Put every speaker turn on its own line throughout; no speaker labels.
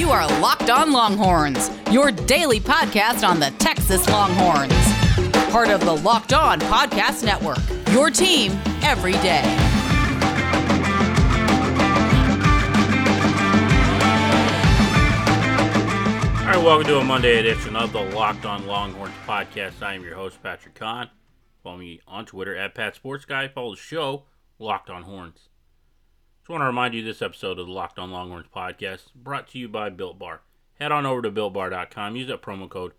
You are Locked On Longhorns, your daily podcast on the Texas Longhorns. Part of the Locked On Podcast Network, your team every day.
All right, welcome to a Monday edition of the Locked On Longhorns podcast. I am your host, Patrick Kahn. Follow me on Twitter at Pat Sports Guy. Follow the show, Locked On Horns. Just want to remind you this episode of the Locked On Longhorns podcast brought to you by Built Bar. Head on over to BuiltBar.com. Use that promo code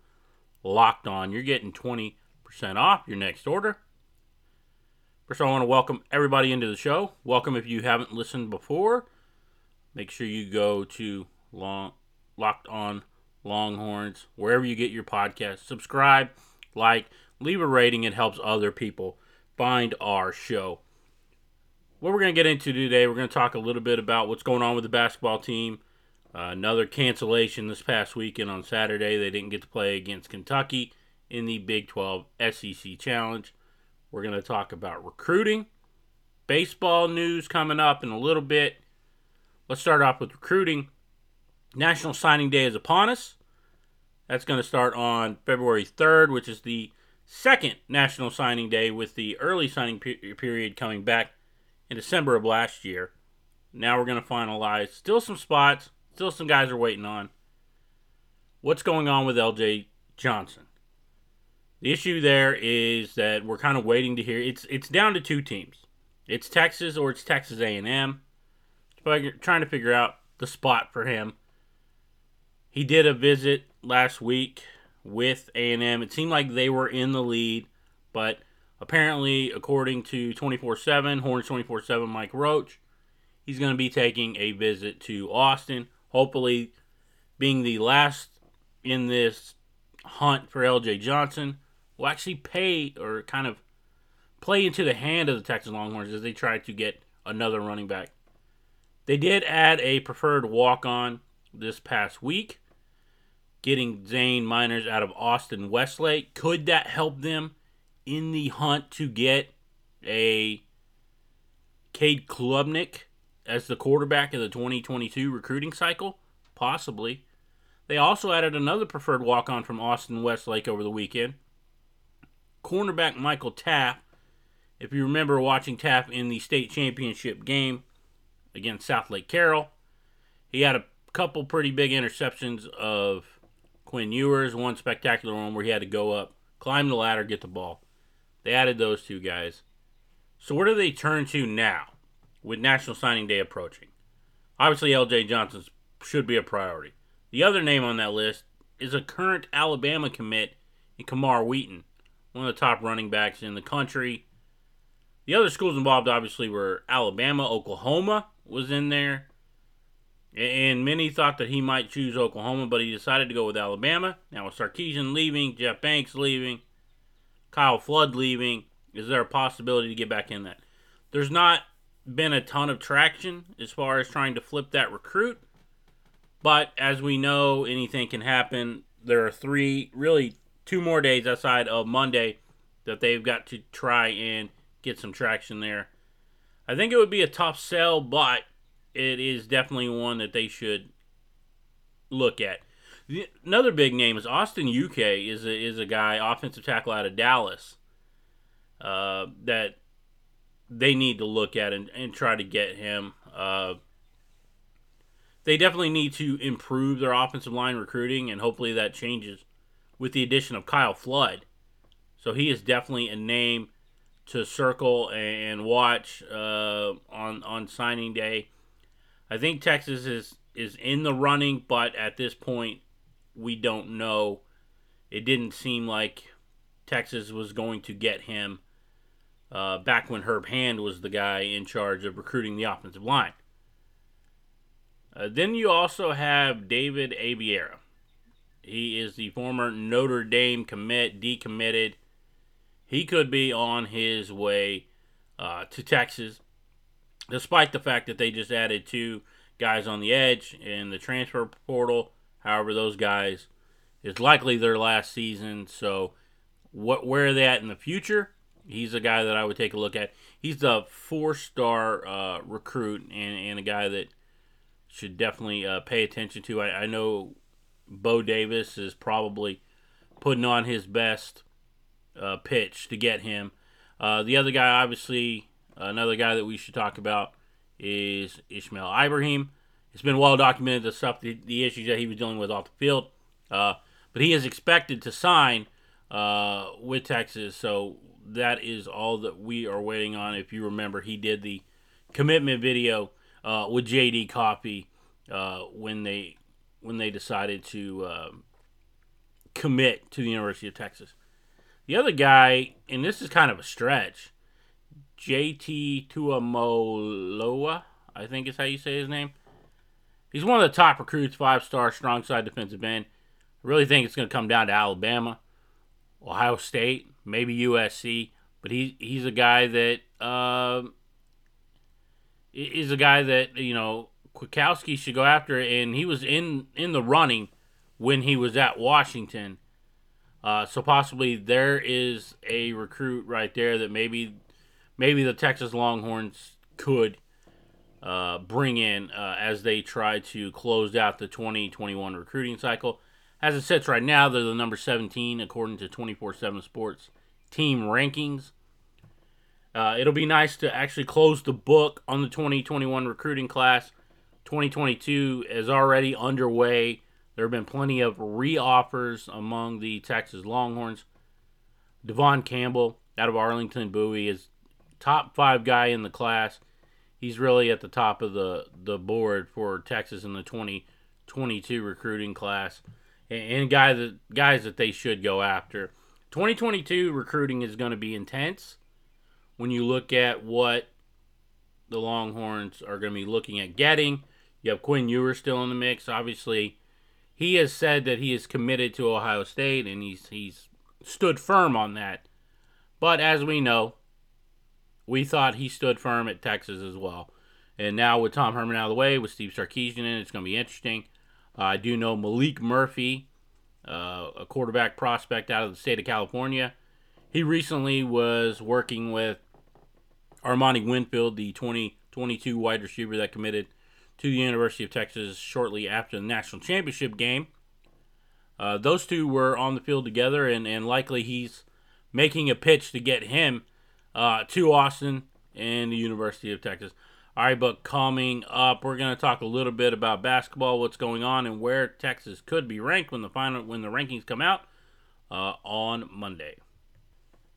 Locked On. You're getting 20% off your next order. First, I want to welcome everybody into the show. Welcome if you haven't listened before. Make sure you go to long, Locked On Longhorns, wherever you get your podcast. Subscribe, like, leave a rating. It helps other people find our show. What we're going to get into today, we're going to talk a little bit about what's going on with the basketball team. Uh, another cancellation this past weekend on Saturday. They didn't get to play against Kentucky in the Big 12 SEC Challenge. We're going to talk about recruiting, baseball news coming up in a little bit. Let's start off with recruiting. National Signing Day is upon us. That's going to start on February 3rd, which is the second National Signing Day, with the early signing pe- period coming back in December of last year. Now we're going to finalize. Still some spots, still some guys are waiting on. What's going on with LJ Johnson? The issue there is that we're kind of waiting to hear. It's it's down to two teams. It's Texas or it's Texas A&M. Trying to figure out the spot for him. He did a visit last week with A&M. It seemed like they were in the lead, but apparently, according to 24/7 Horns 24/7 Mike Roach, he's going to be taking a visit to Austin. Hopefully, being the last in this hunt for LJ Johnson, will actually pay or kind of play into the hand of the Texas Longhorns as they try to get another running back. They did add a preferred walk on this past week getting Zane Miners out of Austin Westlake. Could that help them in the hunt to get a Cade Klubnik as the quarterback of the 2022 recruiting cycle? Possibly. They also added another preferred walk on from Austin Westlake over the weekend. Cornerback Michael Taaffe. If you remember watching Taaffe in the state championship game against Southlake Carroll, he had a couple pretty big interceptions of Quinn Ewers, one spectacular one where he had to go up, climb the ladder, get the ball. They added those two guys. So where do they turn to now with National Signing Day approaching? Obviously, LJ Johnson should be a priority. The other name on that list is a current Alabama commit in Camar Wheaton, one of the top running backs in the country. The other schools involved obviously were Alabama, Oklahoma was in there, and many thought that he might choose Oklahoma, but he decided to go with Alabama. Now, with Sarkisian leaving, Jeff Banks leaving, Kyle Flood leaving, is there a possibility to get back in that? There's not been a ton of traction as far as trying to flip that recruit, but as we know, anything can happen. There are three, really two more days outside of Monday that they've got to try and get some traction there. I think it would be a tough sell, but it is definitely one that they should look at. The, another big name is Austin UK is a, is a guy offensive tackle out of Dallas uh, that they need to look at and, and try to get him. Uh, they definitely need to improve their offensive line recruiting, and hopefully that changes with the addition of Kyle Flood. So he is definitely a name to circle and watch uh, on on signing day. I think Texas is is in the running, but at this point, we don't know. It didn't seem like Texas was going to get him uh, back when Herb Hand was the guy in charge of recruiting the offensive line. Uh, then you also have David Abiara. He is the former Notre Dame commit, decommitted. He could be on his way uh, to Texas despite the fact that they just added two guys on the edge in the transfer portal. However, those guys is likely their last season. So, what where are they at in the future? He's a guy that I would take a look at. He's a four-star uh, recruit and, and a guy that should definitely uh, pay attention to. I, I know Bo Davis is probably putting on his best uh, pitch to get him. Uh, the other guy, obviously, another guy that we should talk about is Ishmael Ibraheem. It's been well documented the stuff, the, the issues that he was dealing with off the field. Uh, but he is expected to sign uh, with Texas, so that is all that we are waiting on. If you remember, he did the commitment video uh, with JD Coffey uh, when they when they decided to uh, commit to the University of Texas. The other guy, and this is kind of a stretch, JT Tuimoloau, I think is how you say his name. He's one of the top recruits, five star, strong side defensive end. I really think it's going to come down to Alabama, Ohio State, maybe USC. But he, he's a guy that uh, is a guy that, you know, Kwiatkowski should go after, and he was in, in the running when he was at Washington. Uh, so possibly there is a recruit right there that maybe maybe the Texas Longhorns could uh, bring in uh, as they try to close out the 2021 recruiting cycle. As it sits right now, they're the number 17 according to 24 7 Sports team rankings. Uh, it'll be nice to actually close the book on the 2021 recruiting class. 2022 is already underway. There have been plenty of re-offers among the Texas Longhorns. Devon Campbell out of Arlington Bowie is top five guy in the class. He's really at the top of the, the board for Texas in the 2022 recruiting class, and, and guys that guys that they should go after. 2022 recruiting is going to be intense. When you look at what the Longhorns are going to be looking at getting, you have Quinn Ewer still in the mix. Obviously, he has said that he is committed to Ohio State and he's he's stood firm on that. But as we know, we thought he stood firm at Texas as well. And now with Tom Herman out of the way, with Steve Sarkisian in, it's going to be interesting. Uh, I do know Maalik Murphy, uh, a quarterback prospect out of the state of California. He recently was working with Armani Winfield, the 2022 wide receiver that committed to the University of Texas shortly after the national championship game. Uh, those two were on the field together, and, and likely he's making a pitch to get him uh, to Austin and the University of Texas. All right, but coming up, we're going to talk a little bit about basketball, what's going on, and where Texas could be ranked when the final when the rankings come out uh, on Monday.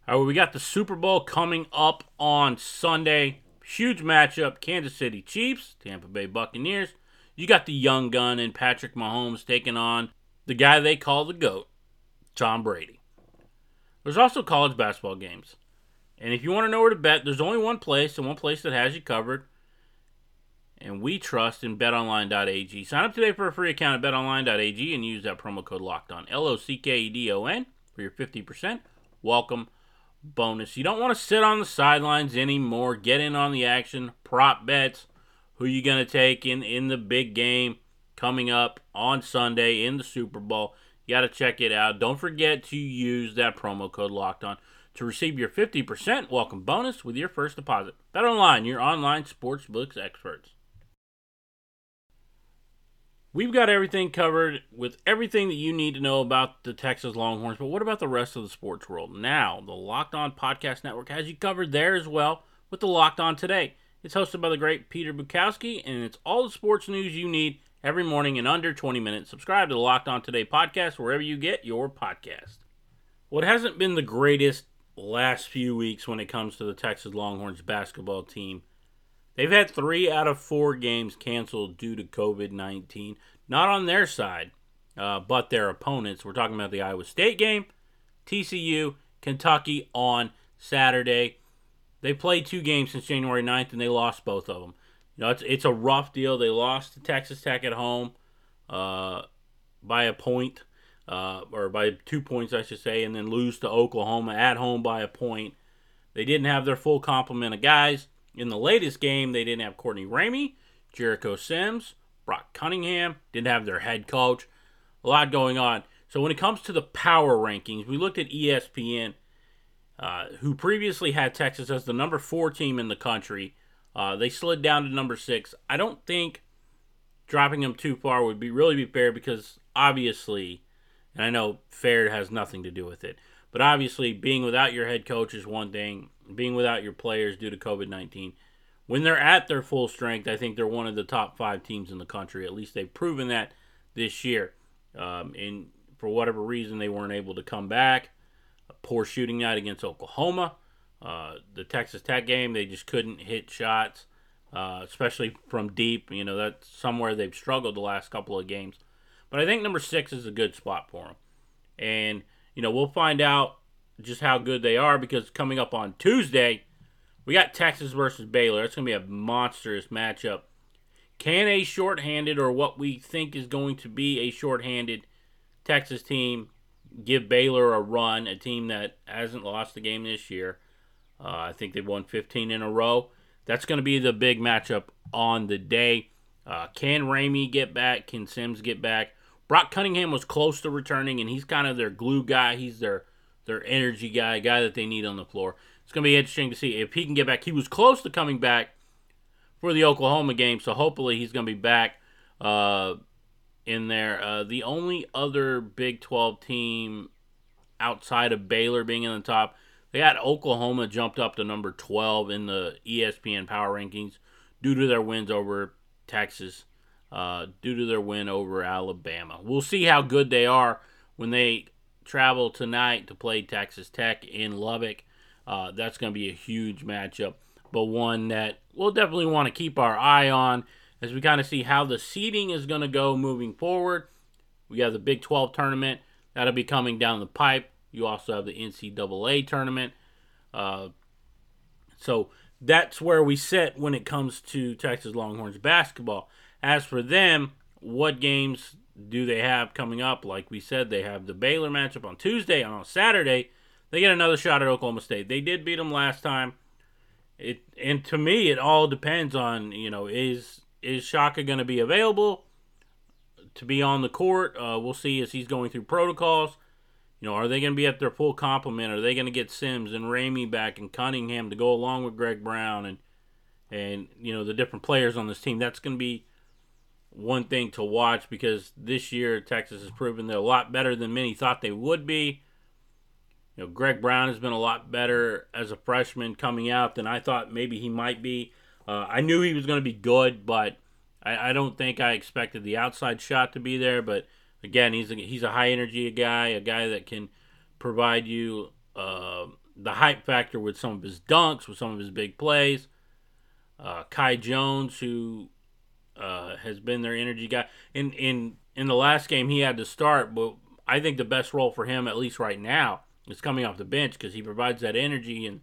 All right, we got the Super Bowl coming up on Sunday. Huge matchup: Kansas City Chiefs, Tampa Bay Buccaneers. You got the young gun and Patrick Mahomes taking on the guy they call the GOAT, Tom Brady. There's also college basketball games. And if you want to know where to bet, there's only one place and one place that has you covered. And we trust in betonline.ag. Sign up today for a free account at betonline.ag and use that promo code locked on L O C K E D O N for your 50% welcome bonus. You don't want to sit on the sidelines anymore. Get in on the action. Prop bets. Who you going to take in, in the big game coming up on Sunday in the Super Bowl? You got to check it out. Don't forget to use that promo code locked on to receive your 50% welcome bonus with your first deposit. Bet online, your online sportsbooks experts. We've got everything covered with everything that you need to know about the Texas Longhorns, but what about the rest of the sports world? Now, the Locked On Podcast Network has you covered there as well with the Locked On Today. It's hosted by the great Peter Bukowski, and it's all the sports news you need every morning in under 20 minutes. Subscribe to the Locked On Today podcast wherever you get your podcast. What hasn't been the greatest last few weeks when it comes to the Texas Longhorns basketball team They've had three out of four games canceled due to COVID 19. Not on their side, uh, but their opponents. We're talking about the Iowa State game, TCU, Kentucky on Saturday. They played two games since January 9th and they lost both of them. You know, it's, it's a rough deal. They lost to Texas Tech at home uh, by a point, uh, or by two points, I should say, and then lose to Oklahoma at home by a point. They didn't have their full complement of guys. In the latest game, they didn't have Courtney Ramey, Jericho Sims, Brock Cunningham, didn't have their head coach. A lot going on. So when it comes to the power rankings, we looked at ESPN, uh, who previously had Texas as the number four team in the country. Uh, they slid down to number six. I don't think dropping them too far would be really be fair because obviously, and I know fair has nothing to do with it, but obviously being without your head coach is one thing. Being without your players due to COVID nineteen, when they're at their full strength, I think they're one of the top five teams in the country. At least they've proven that this year. Um, and for whatever reason, they weren't able to come back. A poor shooting night against Oklahoma. Uh, the Texas Tech game, they just couldn't hit shots, uh, especially from deep. You know, that's somewhere they've struggled the last couple of games. But I think number six is a good spot for them. And, you know, we'll find out just how good they are because coming up on Tuesday, we got Texas versus Baylor. It's going to be a monstrous matchup. Can a shorthanded or what we think is going to be a shorthanded Texas team give Baylor a run, a team that hasn't lost a game this year? Uh, I think they've won 15 in a row. That's going to be the big matchup on the day. Uh, can Ramey get back? Can Sims get back? Brock Cunningham was close to returning, and he's kind of their glue guy. He's their their energy guy, guy that they need on the floor. It's going to be interesting to see if he can get back. He was close to coming back for the Oklahoma game, so hopefully he's going to be back uh, in there. Uh, the only other Big 12 team outside of Baylor being in the top, they had Oklahoma jumped up to number 12 in the ESPN Power Rankings due to their wins over Texas, uh, due to their win over Alabama. We'll see how good they are when they travel tonight to play Texas Tech in Lubbock. Uh, that's going to be a huge matchup, but one that we'll definitely want to keep our eye on as we kind of see how the seeding is going to go moving forward. We have the Big 12 tournament that'll be coming down the pipe. You also have the NCAA tournament. Uh, so that's where we sit when it comes to Texas Longhorns basketball. As for them, what games do they have coming up? Like we said, they have the Baylor matchup on Tuesday, and on Saturday, they get another shot at Oklahoma State. They did beat them last time. It and to me, it all depends on you know is is Shaka going to be available to be on the court? Uh, we'll see as he's going through protocols. You know, are they going to be at their full complement? Are they going to get Sims and Ramey back and Cunningham to go along with Greg Brown and and you know the different players on this team? That's going to be one thing to watch because this year Texas has proven they're a lot better than many thought they would be. You know, Greg Brown has been a lot better as a freshman coming out than I thought maybe he might be. Uh, I knew he was going to be good, but I, I, don't think I expected the outside shot to be there. But again, he's a, he's a high energy guy, a guy that can provide you uh, the hype factor with some of his dunks, with some of his big plays. Uh, Kai Jones, who uh, has been their energy guy. In in in the last game, he had to start, but I think the best role for him, at least right now, is coming off the bench because he provides that energy and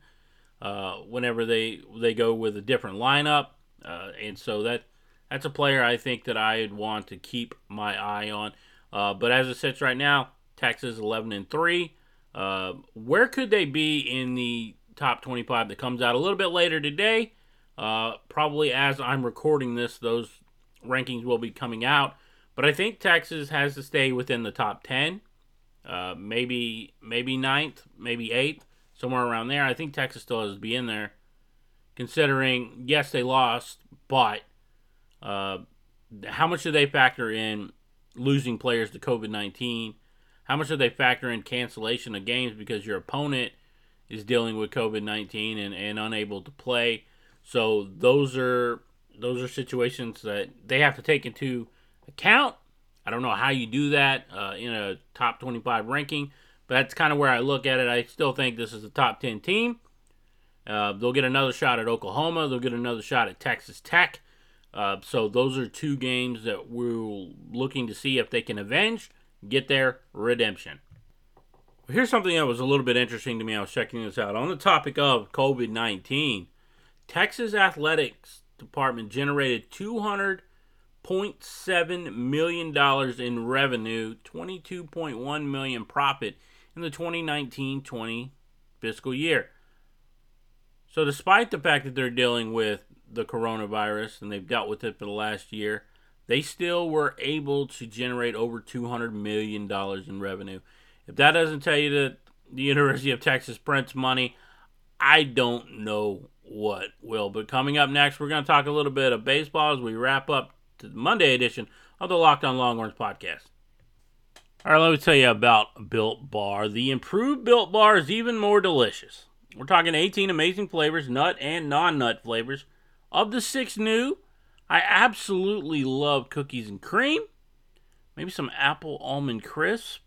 uh, whenever they they go with a different lineup, uh, and so that that's a player I think that I'd want to keep my eye on. Uh, but as it sits right now, Texas 11 and three. Uh, where could they be in the top 25 that comes out a little bit later today? Uh, probably as I'm recording this, those rankings will be coming out. But I think Texas has to stay within the top 10, uh, maybe maybe ninth, maybe eighth, somewhere around there. I think Texas still has to be in there, considering yes they lost, but uh, how much do they factor in losing players to COVID nineteen? How much do they factor in cancellation of games because your opponent is dealing with COVID nineteen and, and unable to play? So those are those are situations that they have to take into account. I don't know how you do that uh, in a top 25 ranking, but that's kind of where I look at it. I still think this is a top 10 team. Uh, they'll get another shot at Oklahoma. They'll get another shot at Texas Tech. Uh, so those are two games that we're looking to see if they can avenge, get their redemption. Here's something that was a little bit interesting to me. I was checking this out on the topic of COVID 19. Texas athletics department generated 200.7 million dollars in revenue, 22.1 million profit in the 2019-20 fiscal year. So despite the fact that they're dealing with the coronavirus and they've dealt with it for the last year, they still were able to generate over 200 million dollars in revenue. If that doesn't tell you that the University of Texas prints money, I don't know what will. But coming up next, we're going to talk a little bit of baseball as we wrap up to the Monday edition of the Locked On Longhorns podcast. All right, let me tell you about Built Bar. The improved Built Bar is even more delicious. We're talking 18 amazing flavors, nut and non nut flavors. Of the six new, I absolutely love cookies and cream, maybe some apple almond crisp,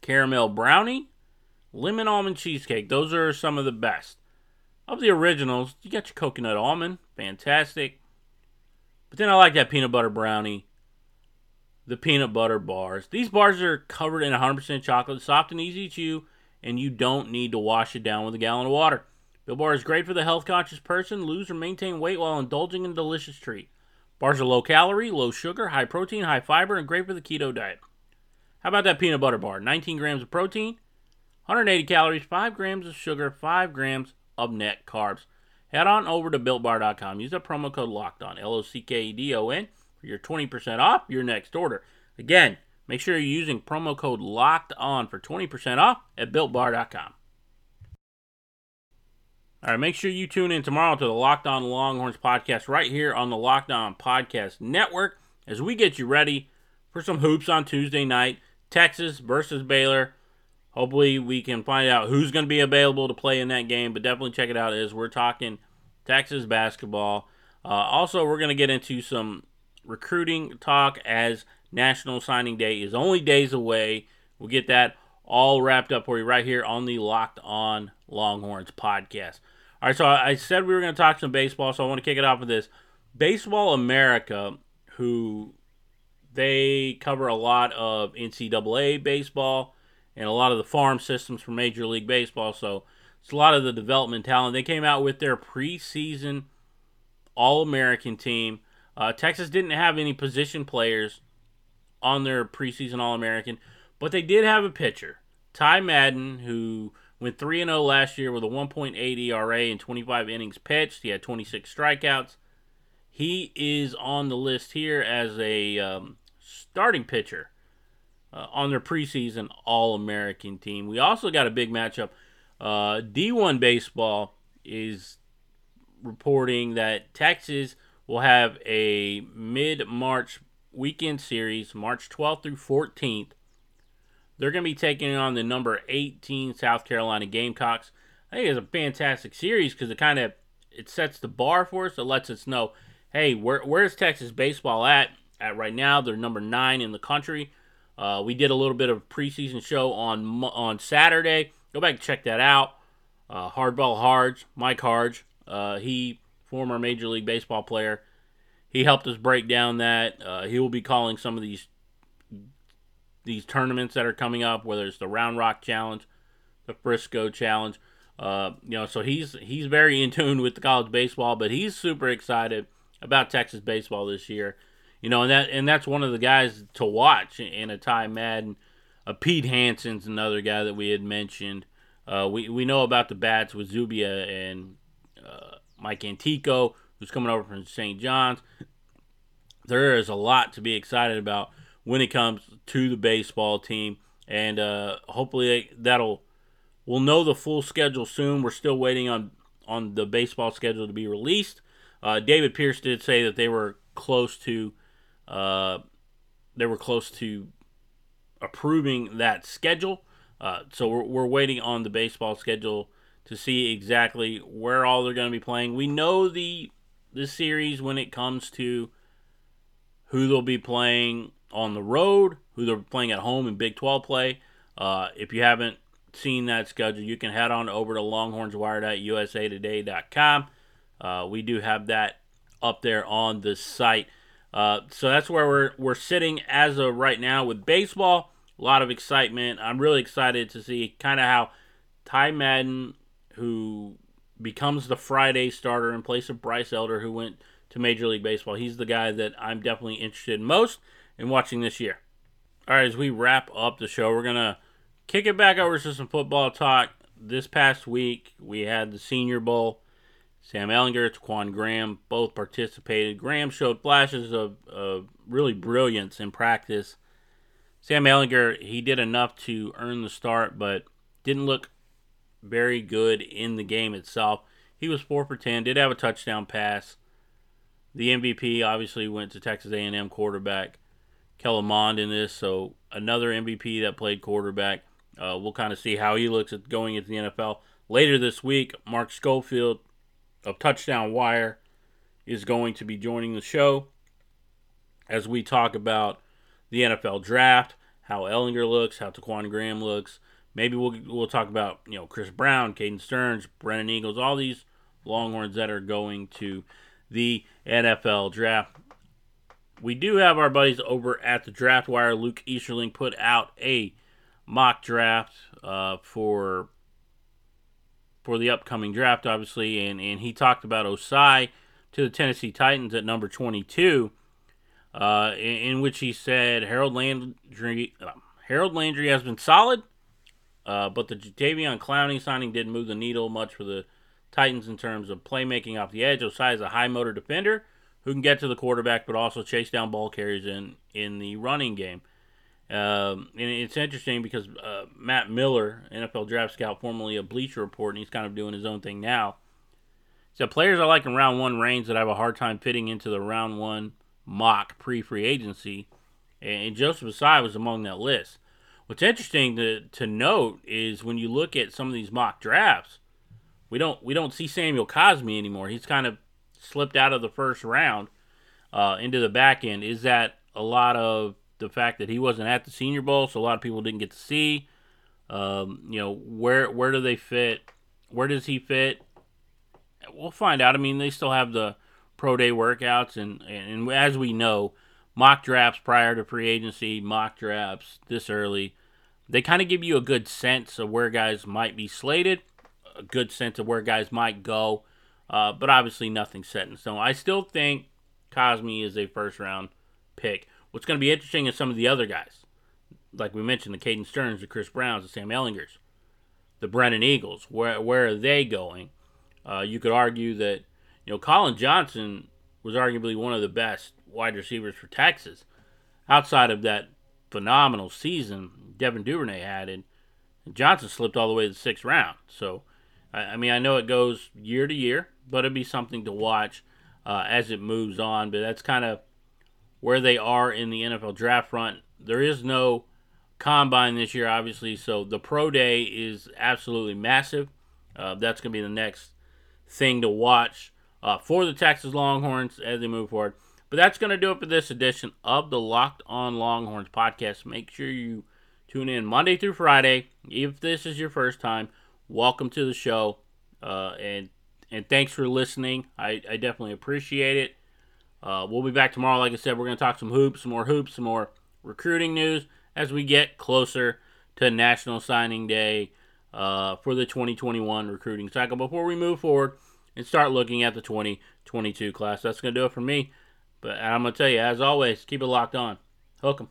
caramel brownie, lemon almond cheesecake. Those are some of the best. Of the originals, you got your coconut almond, fantastic. But then I like that peanut butter brownie, the peanut butter bars. These bars are covered in 100% chocolate, soft and easy to chew, and you don't need to wash it down with a gallon of water. Built Bar is great for the health conscious person, lose or maintain weight while indulging in a delicious treat. Bars are low calorie, low sugar, high protein, high fiber, and great for the keto diet. How about that peanut butter bar? 19 grams of protein, 180 calories, 5 grams of sugar, 5 grams of net carbs. Head on over to builtbar.com. Use the promo code LOCKEDON, L O C K E D O N, for your 20% off your next order. Again, make sure you're using promo code LOCKED ON for 20% off at builtbar.com. All right, make sure you tune in tomorrow to the Locked On Longhorns podcast right here on the Locked On Podcast Network as we get you ready for some hoops on Tuesday night. Texas versus Baylor. Hopefully, we can find out who's going to be available to play in that game, but definitely check it out as we're talking Texas basketball. Uh, also, we're going to get into some recruiting talk as National Signing Day is only days away. We'll get that all wrapped up for you right here on the Locked On Longhorns podcast. All right, so I said we were going to talk some baseball, so I want to kick it off with this. Baseball America, who they cover a lot of NCAA baseball and a lot of the farm systems for Major League Baseball, so it's a lot of the development talent. They came out with their preseason All American team. Uh, Texas didn't have any position players on their preseason All American, but they did have a pitcher, Ty Madden, who went 3 0 last year with a 1.8 ERA and 25 innings pitched. He had 26 strikeouts. He is on the list here as a um, starting pitcher uh, on their preseason All American team. We also got a big matchup. Uh, D1 Baseball is reporting that Texas will have a mid March weekend series, March 12th through 14th. They're going to be taking on the number 18 South Carolina Gamecocks. I think it's a fantastic series because it kind of it sets the bar for us. It lets us know, hey, where, where's Texas baseball at? At right now, they're number nine in the country. Uh, we did a little bit of preseason show on on Saturday. Go back and check that out. Uh, Hardball Harge, Mike Harge, uh, he former Major League Baseball player. He helped us break down that. Uh, he will be calling some of these these tournaments that are coming up, whether it's the Round Rock Challenge, the Frisco Challenge. Uh, you know, so he's he's very in tune with the college baseball, but he's super excited about Texas baseball this year. You know, and that and that's one of the guys to watch in a Ty Madden. Uh, Pete Hansen's another guy that we had mentioned. Uh, we we know about the bats with Zubia and uh, Mike Antico, who's coming over from St. John's. There is a lot to be excited about when it comes to the baseball team, and uh, hopefully that'll we'll know the full schedule soon. We're still waiting on on the baseball schedule to be released. Uh, David Pierce did say that they were close to uh, they were close to approving that schedule. Uh, so we're, we're waiting on the baseball schedule to see exactly where all they're going to be playing. We know the the series when it comes to who they'll be playing on the road, who they're playing at home in Big 12 play. Uh, if you haven't seen that schedule, you can head on over to longhornswire.usatoday.com. Uh, we do have that up there on the site. Uh, so that's where we're we're sitting as of right now with baseball. A lot of excitement. I'm really excited to see kind of how Ty Madden, who becomes the Friday starter in place of Bryce Elder, who went to Major League Baseball. He's the guy that I'm definitely interested in most in watching this year. All right, as we wrap up the show, we're gonna kick it back over to some football talk. This past week, we had the Senior Bowl. Sam Ehlinger, Ta'Quon Graham both participated. Graham showed flashes of, of really brilliance in practice. Sam Ehlinger, he did enough to earn the start, but didn't look very good in the game itself. He was 4 for 10, did have a touchdown pass. The MVP obviously went to Texas A&M quarterback Kellen Mond in this, so another MVP that played quarterback. Uh, we'll kind of see how he looks at going into the NFL later this week. Mark Schofield of Touchdown Wire is going to be joining the show as we talk about the NFL draft, how Ehlinger looks, how Ta'Quon Graham looks. Maybe we'll we'll talk about you know Chris Brown, Caden Sterns, Brennan Eagles, all these Longhorns that are going to the NFL draft. We do have our buddies over at the Draft Wire. Luke Easterling put out a mock draft uh, for for the upcoming draft, obviously, and, and he talked about Ossai to the Tennessee Titans at number 22, uh, in, in, which he said Harold Landry uh, Harold Landry has been solid, uh, but the Jadeveon Clowney signing didn't move the needle much for the Titans in terms of playmaking off the edge. Ossai is a high motor defender who can get to the quarterback, but also chase down ball carriers in in the running game. Um, and it's interesting because uh, Matt Miller, NFL draft scout, formerly a Bleacher Report, and he's kind of doing his own thing now. So players I like in round one range that I have a hard time fitting into the round one mock pre free agency, and Joseph Ossai was among that list. What's interesting to, to note is when you look at some of these mock drafts, we don't we don't see Samuel Cosmi anymore. He's kind of slipped out of the first round uh, into the back end. Is that a lot of the fact that he wasn't at the Senior Bowl, so a lot of people didn't get to see. Um, you know, where where do they fit? Where does he fit? We'll find out. I mean, they still have the pro day workouts, and and as we know, mock drafts prior to free agency, mock drafts this early, they kind of give you a good sense of where guys might be slated, a good sense of where guys might go, uh, but obviously nothing set in stone. I still think Cosmi is a first round pick. What's going to be interesting is some of the other guys. Like we mentioned, the Caden Sterns, the Chris Browns, the Sam Ehlingers, the Brennan Eagles. Where, where are they going? Uh, you could argue that, you know, Collin Johnson was arguably one of the best wide receivers for Texas. Outside of that phenomenal season Devin Duvernay had, and Johnson slipped all the way to the sixth round. So, I, I mean, I know it goes year to year, but it'd be something to watch uh, as it moves on. But that's kind of where they are in the NFL draft front. There is no combine this year, obviously, so the pro day is absolutely massive. Uh, that's going to be the next thing to watch uh, for the Texas Longhorns as they move forward. But that's going to do it for this edition of the Locked On Longhorns podcast. Make sure you tune in Monday through Friday. If this is your first time, welcome to the show, uh, and and thanks for listening. I, I definitely appreciate it. Uh, we'll be back tomorrow. Like I said, we're going to talk some hoops, some more hoops, some more recruiting news as we get closer to National Signing Day uh, for the 2021 recruiting cycle before we move forward and start looking at the 2022 class. That's going to do it for me. But I'm going to tell you, as always, keep it locked on. Hook 'em.